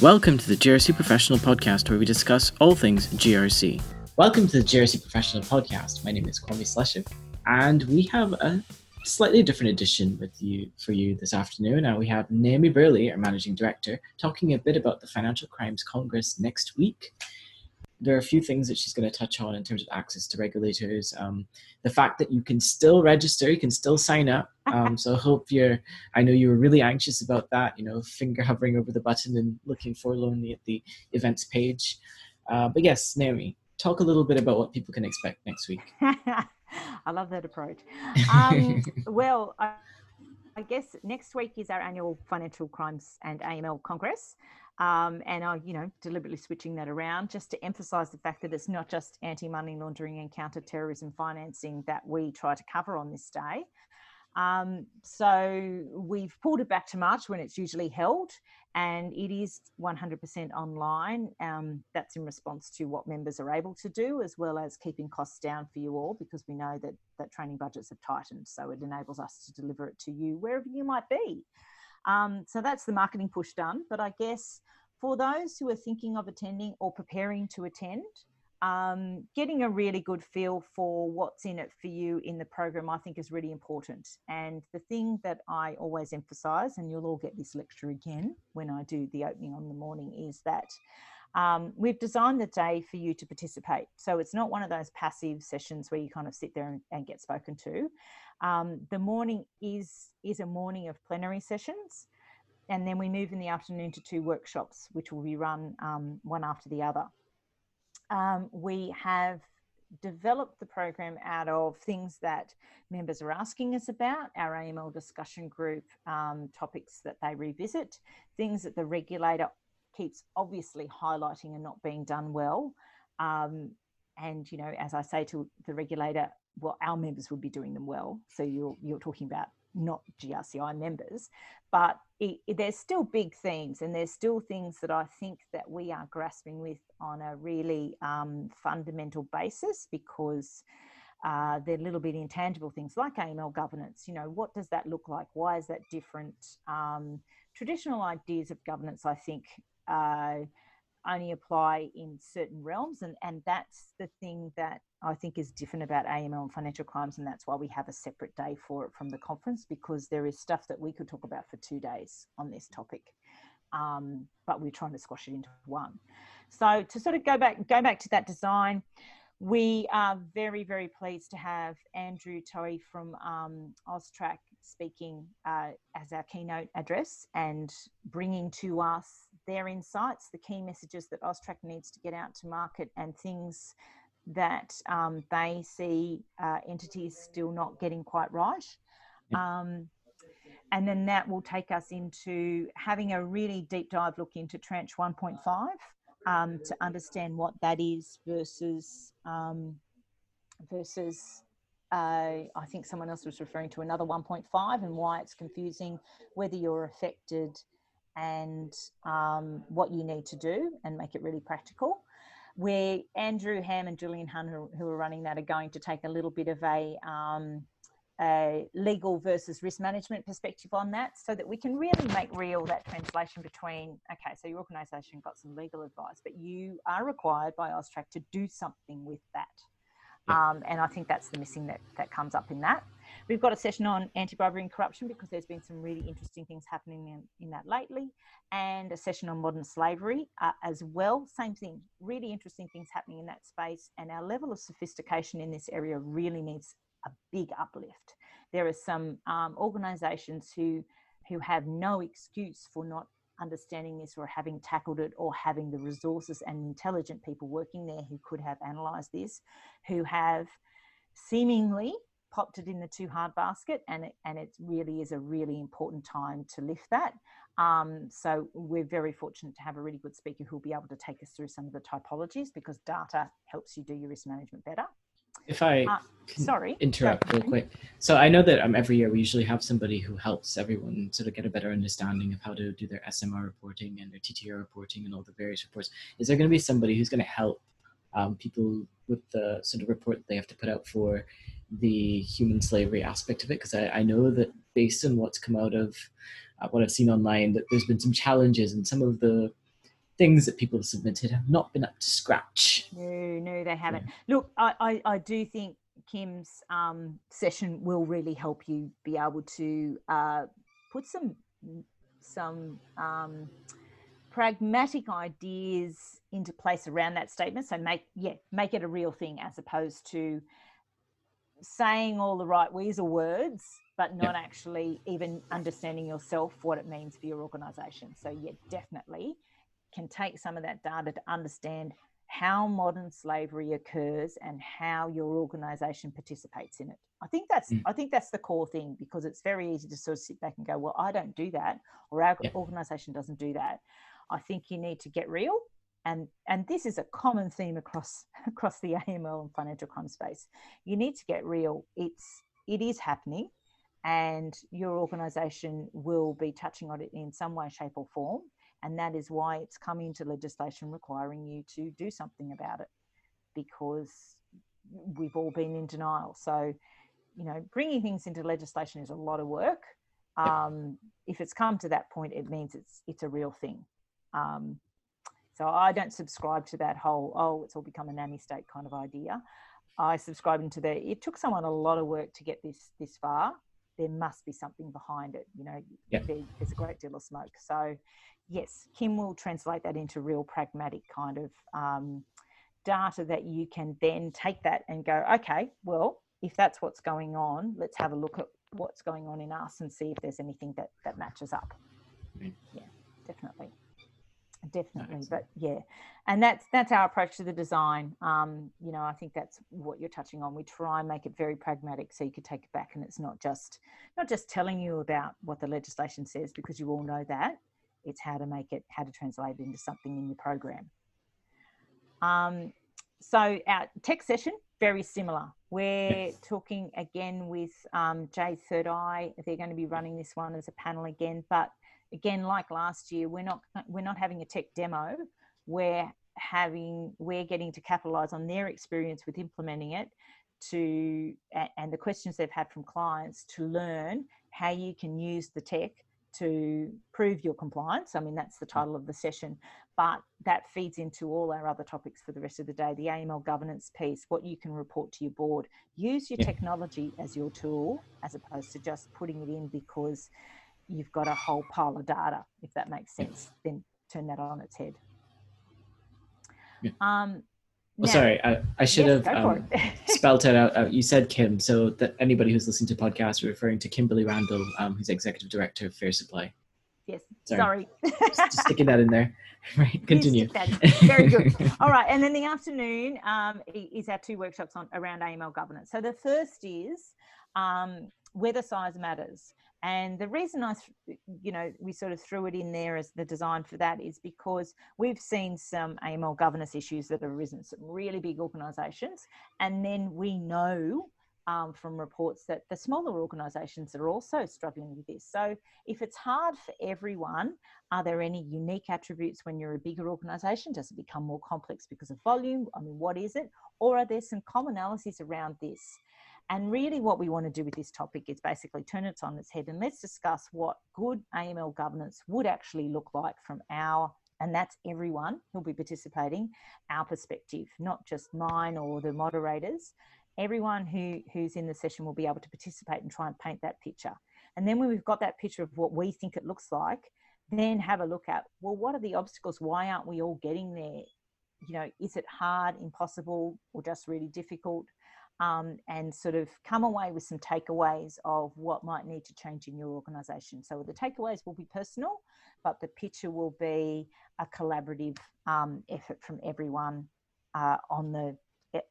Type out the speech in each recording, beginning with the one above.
Welcome to the GRC Professional Podcast, where we discuss all things GRC. Welcome to the GRC Professional Podcast. My name is Kwame Slesher, and we have a slightly different edition with you for you this afternoon. Now we have Naomi Burley, our managing director, talking a bit about the Financial Crimes Congress next week there are a few things that she's going to touch on in terms of access to regulators. Um, the fact that you can still register, you can still sign up. Um, so I hope you're. I know you were really anxious about that. You know, finger hovering over the button and looking forlornly at the events page. Uh, but yes, Naomi, talk a little bit about what people can expect next week. I love that approach. Um, well. I- I guess next week is our annual Financial Crimes and AML Congress. Um, and I'm, you know, deliberately switching that around just to emphasise the fact that it's not just anti-money laundering and counter-terrorism financing that we try to cover on this day. Um, so we've pulled it back to March when it's usually held, and it is 100% online. Um, that's in response to what members are able to do, as well as keeping costs down for you all, because we know that that training budgets have tightened. So it enables us to deliver it to you wherever you might be. Um, so that's the marketing push done. But I guess for those who are thinking of attending or preparing to attend, um, getting a really good feel for what's in it for you in the program, I think is really important. And the thing that I always emphasize, and you'll all get this lecture again when I do the opening on the morning, is that um, we've designed the day for you to participate. So it's not one of those passive sessions where you kind of sit there and, and get spoken to. Um, the morning is is a morning of plenary sessions, and then we move in the afternoon to two workshops, which will be run um, one after the other. Um, we have developed the program out of things that members are asking us about, our AML discussion group um, topics that they revisit, things that the regulator keeps obviously highlighting and not being done well. Um, and you know, as I say to the regulator, well, our members would be doing them well. So you're you're talking about not GRCI members, but it, it, there's still big themes and there's still things that I think that we are grasping with on a really um, fundamental basis because uh, they're a little bit intangible things like AML governance. You know, what does that look like? Why is that different? Um, traditional ideas of governance, I think, uh, only apply in certain realms, and and that's the thing that I think is different about AML and financial crimes, and that's why we have a separate day for it from the conference because there is stuff that we could talk about for two days on this topic, um, but we're trying to squash it into one. So to sort of go back go back to that design, we are very very pleased to have Andrew Toey from um, Austrac speaking uh, as our keynote address and bringing to us their insights, the key messages that Austrac needs to get out to market, and things that um, they see uh, entities still not getting quite right. Um, and then that will take us into having a really deep dive look into tranche 1.5 um, to understand what that is versus um, versus uh, I think someone else was referring to another 1.5 and why it's confusing, whether you're affected and um, what you need to do and make it really practical where Andrew Ham and Julian Hun, who, who, are running that, are going to take a little bit of a, um, a, legal versus risk management perspective on that so that we can really make real that translation between, okay, so your organisation got some legal advice, but you are required by Austrac to do something with that. Um, and I think that's the missing that, that comes up in that. We've got a session on anti-bribery and corruption because there's been some really interesting things happening in, in that lately, and a session on modern slavery uh, as well. Same thing, really interesting things happening in that space, and our level of sophistication in this area really needs a big uplift. There are some um, organisations who who have no excuse for not understanding this or having tackled it or having the resources and intelligent people working there who could have analysed this, who have seemingly popped it in the too hard basket and it, and it really is a really important time to lift that. Um, so we're very fortunate to have a really good speaker who'll be able to take us through some of the typologies because data helps you do your risk management better. If I uh, sorry. interrupt real quick, so I know that um, every year we usually have somebody who helps everyone sort of get a better understanding of how to do their SMR reporting and their TTR reporting and all the various reports. Is there going to be somebody who's going to help um, people with the sort of report they have to put out for the human slavery aspect of it because I, I, know that based on what's come out of uh, what I've seen online, that there's been some challenges and some of the things that people have submitted have not been up to scratch. No, no, they haven't. Yeah. Look, I, I, I, do think Kim's um, session will really help you be able to uh, put some some um, pragmatic ideas into place around that statement. So make yeah, make it a real thing as opposed to saying all the right weasel words, but not yep. actually even understanding yourself what it means for your organization. So yeah, definitely can take some of that data to understand how modern slavery occurs and how your organization participates in it. I think that's mm. I think that's the core thing because it's very easy to sort of sit back and go, well, I don't do that, or our organization doesn't do that. I think you need to get real. And, and this is a common theme across across the AML and financial crime space. You need to get real. It's it is happening, and your organisation will be touching on it in some way, shape, or form. And that is why it's come into legislation requiring you to do something about it, because we've all been in denial. So, you know, bringing things into legislation is a lot of work. Um, if it's come to that point, it means it's it's a real thing. Um, so I don't subscribe to that whole, oh, it's all become a nanny state kind of idea. I subscribe into the, it took someone a lot of work to get this this far. There must be something behind it. You know, there, there's a great deal of smoke. So yes, Kim will translate that into real pragmatic kind of um, data that you can then take that and go, okay, well, if that's what's going on, let's have a look at what's going on in us and see if there's anything that that matches up. Mm. Yeah, definitely definitely but yeah and that's that's our approach to the design. Um, you know i think that's what you're touching on. We try and make it very pragmatic so you could take it back and it's not just not just telling you about what the legislation says because you all know that. It's how to make it how to translate it into something in your program. Um, so our tech session very similar. We're yes. talking again with um, jay third eye. They're going to be running this one as a panel again but again, like last year, we're not we're not having a tech demo. We're having we're getting to capitalize on their experience with implementing it to and the questions they've had from clients to learn how you can use the tech to prove your compliance. I mean, that's the title of the session, but that feeds into all our other topics for the rest of the day the AML governance piece, what you can report to your board. Use your yeah. technology as your tool as opposed to just putting it in because you've got a whole pile of data, if that makes sense, then turn that on its head. Yeah. Um, now, oh, sorry, I, I should yes, have um, spelled it out. Uh, you said Kim, so that anybody who's listening to podcasts, we're referring to Kimberly Randall, um, who's executive director of Fair Supply. Yes, sorry. sorry. just, just sticking that in there. Right, continue. Very good. All right, and then the afternoon um, is our two workshops on around AML governance. So the first is um, whether size matters. And the reason I, you know, we sort of threw it in there as the design for that is because we've seen some AML governance issues that have arisen, some really big organisations, and then we know um, from reports that the smaller organisations are also struggling with this. So if it's hard for everyone, are there any unique attributes when you're a bigger organisation? Does it become more complex because of volume? I mean, what is it? Or are there some commonalities around this? And really, what we want to do with this topic is basically turn it on its head and let's discuss what good AML governance would actually look like from our, and that's everyone who'll be participating, our perspective, not just mine or the moderators. Everyone who, who's in the session will be able to participate and try and paint that picture. And then when we've got that picture of what we think it looks like, then have a look at well, what are the obstacles? Why aren't we all getting there? You know, is it hard, impossible, or just really difficult? Um, and sort of come away with some takeaways of what might need to change in your organisation. So the takeaways will be personal, but the picture will be a collaborative um, effort from everyone uh, on the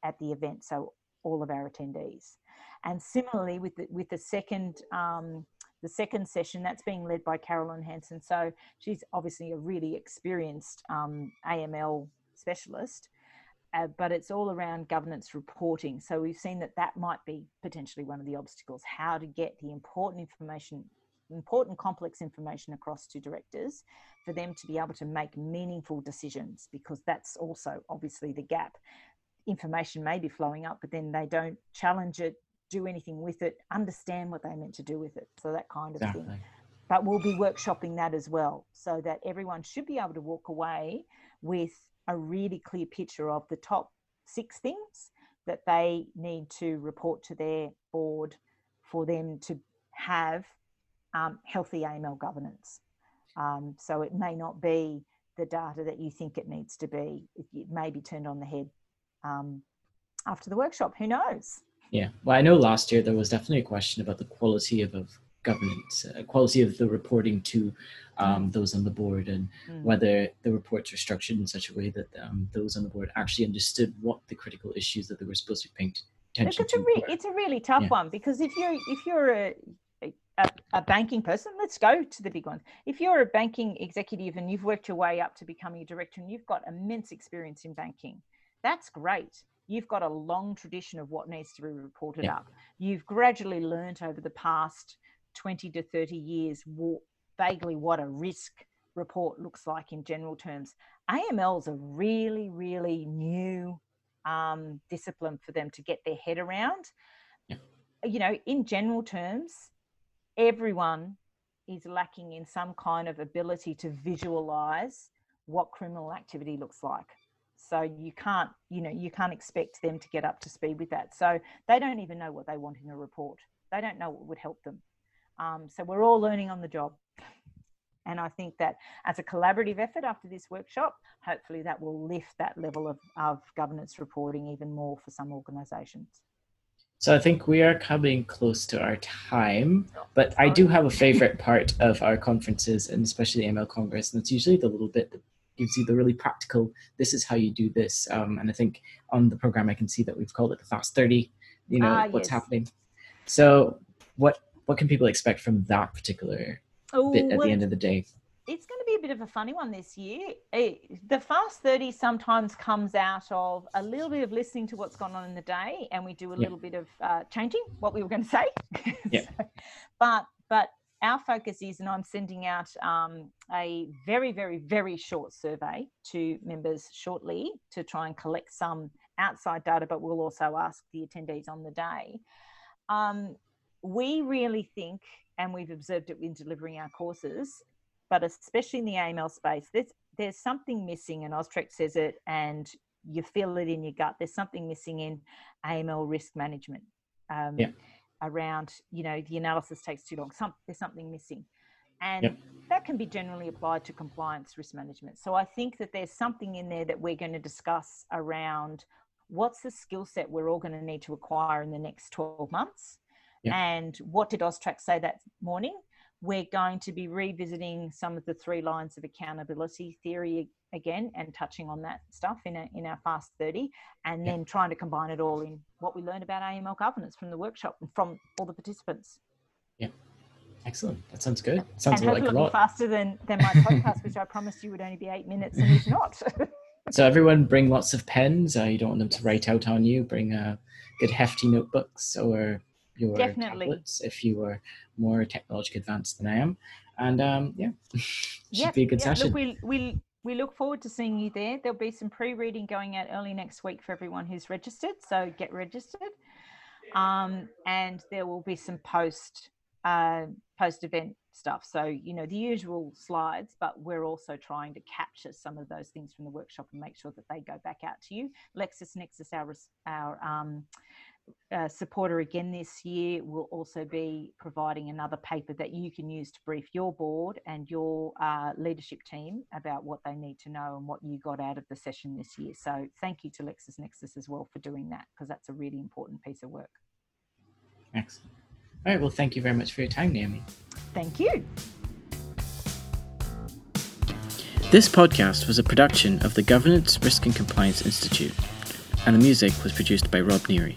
at the event. So all of our attendees, and similarly with the, with the second. Um, the second session that's being led by Carolyn Hanson. So she's obviously a really experienced um, AML specialist, uh, but it's all around governance reporting. So we've seen that that might be potentially one of the obstacles, how to get the important information, important complex information across to directors for them to be able to make meaningful decisions, because that's also obviously the gap. Information may be flowing up, but then they don't challenge it, do anything with it, understand what they meant to do with it. So that kind of exactly. thing. but we'll be workshopping that as well so that everyone should be able to walk away with a really clear picture of the top six things that they need to report to their board for them to have um, healthy AML governance. Um, so it may not be the data that you think it needs to be. It may be turned on the head um, after the workshop. Who knows? Yeah. Well, I know last year there was definitely a question about the quality of, of governance, uh, quality of the reporting to um, those on the board, and mm. whether the reports were structured in such a way that um, those on the board actually understood what the critical issues that they were supposed to be paying attention it's to. A re- it's a really tough yeah. one because if you're if you're a a, a, banking person, let's go to the big ones. If you're a banking executive and you've worked your way up to becoming a director and you've got immense experience in banking, that's great. You've got a long tradition of what needs to be reported yeah. up. You've gradually learned over the past 20 to 30 years what, vaguely what a risk report looks like in general terms. AML is a really, really new um, discipline for them to get their head around. Yeah. You know, in general terms, everyone is lacking in some kind of ability to visualize what criminal activity looks like so you can't you know you can't expect them to get up to speed with that so they don't even know what they want in a report they don't know what would help them um, so we're all learning on the job and i think that as a collaborative effort after this workshop hopefully that will lift that level of, of governance reporting even more for some organizations so I think we are coming close to our time, but I do have a favorite part of our conferences and especially the ML Congress, and it's usually the little bit that gives you the really practical, this is how you do this. Um, and I think on the program, I can see that we've called it the Fast 30, you know, ah, what's yes. happening. So what, what can people expect from that particular bit at well, the end of the day? it's going to be a bit of a funny one this year. It, the Fast 30 sometimes comes out of a little bit of listening to what's gone on in the day, and we do a little bit of uh, changing what we were going to say. Yeah. so, but but our focus is, and I'm sending out um, a very, very, very short survey to members shortly to try and collect some outside data, but we'll also ask the attendees on the day. Um, we really think, and we've observed it in delivering our courses, but especially in the AML space, there's there's something missing, and Austrac says it, and you feel it in your gut. There's something missing in AML risk management. Um, yeah. Around, you know, the analysis takes too long. Some, there's something missing, and yep. that can be generally applied to compliance risk management. So I think that there's something in there that we're going to discuss around what's the skill set we're all going to need to acquire in the next 12 months. Yep. And what did Austrac say that morning? we're going to be revisiting some of the three lines of accountability theory again and touching on that stuff in, a, in our fast 30 and then trying to combine it all in what we learned about aml governance from the workshop and from all the participants. Yeah. Excellent. That sounds good. Sounds and like a lot. faster than than my podcast which i promised you would only be eight minutes and it's not. So everyone bring lots of pens. Uh, you don't want them to write out on you. Bring uh, good hefty notebooks or your Definitely. tablets if you are more technologically advanced than I am. And um, yeah, should yep, be a good yep. session. Look, we, we, we look forward to seeing you there. There'll be some pre-reading going out early next week for everyone who's registered. So get registered. Um, and there will be some post uh, post event stuff. So, you know, the usual slides, but we're also trying to capture some of those things from the workshop and make sure that they go back out to you. LexisNexis, our, our um, uh, supporter again this year will also be providing another paper that you can use to brief your board and your uh, leadership team about what they need to know and what you got out of the session this year. So thank you to LexisNexis as well for doing that because that's a really important piece of work. Excellent. All right. Well, thank you very much for your time, Naomi. Thank you. This podcast was a production of the Governance, Risk and Compliance Institute, and the music was produced by Rob Neary.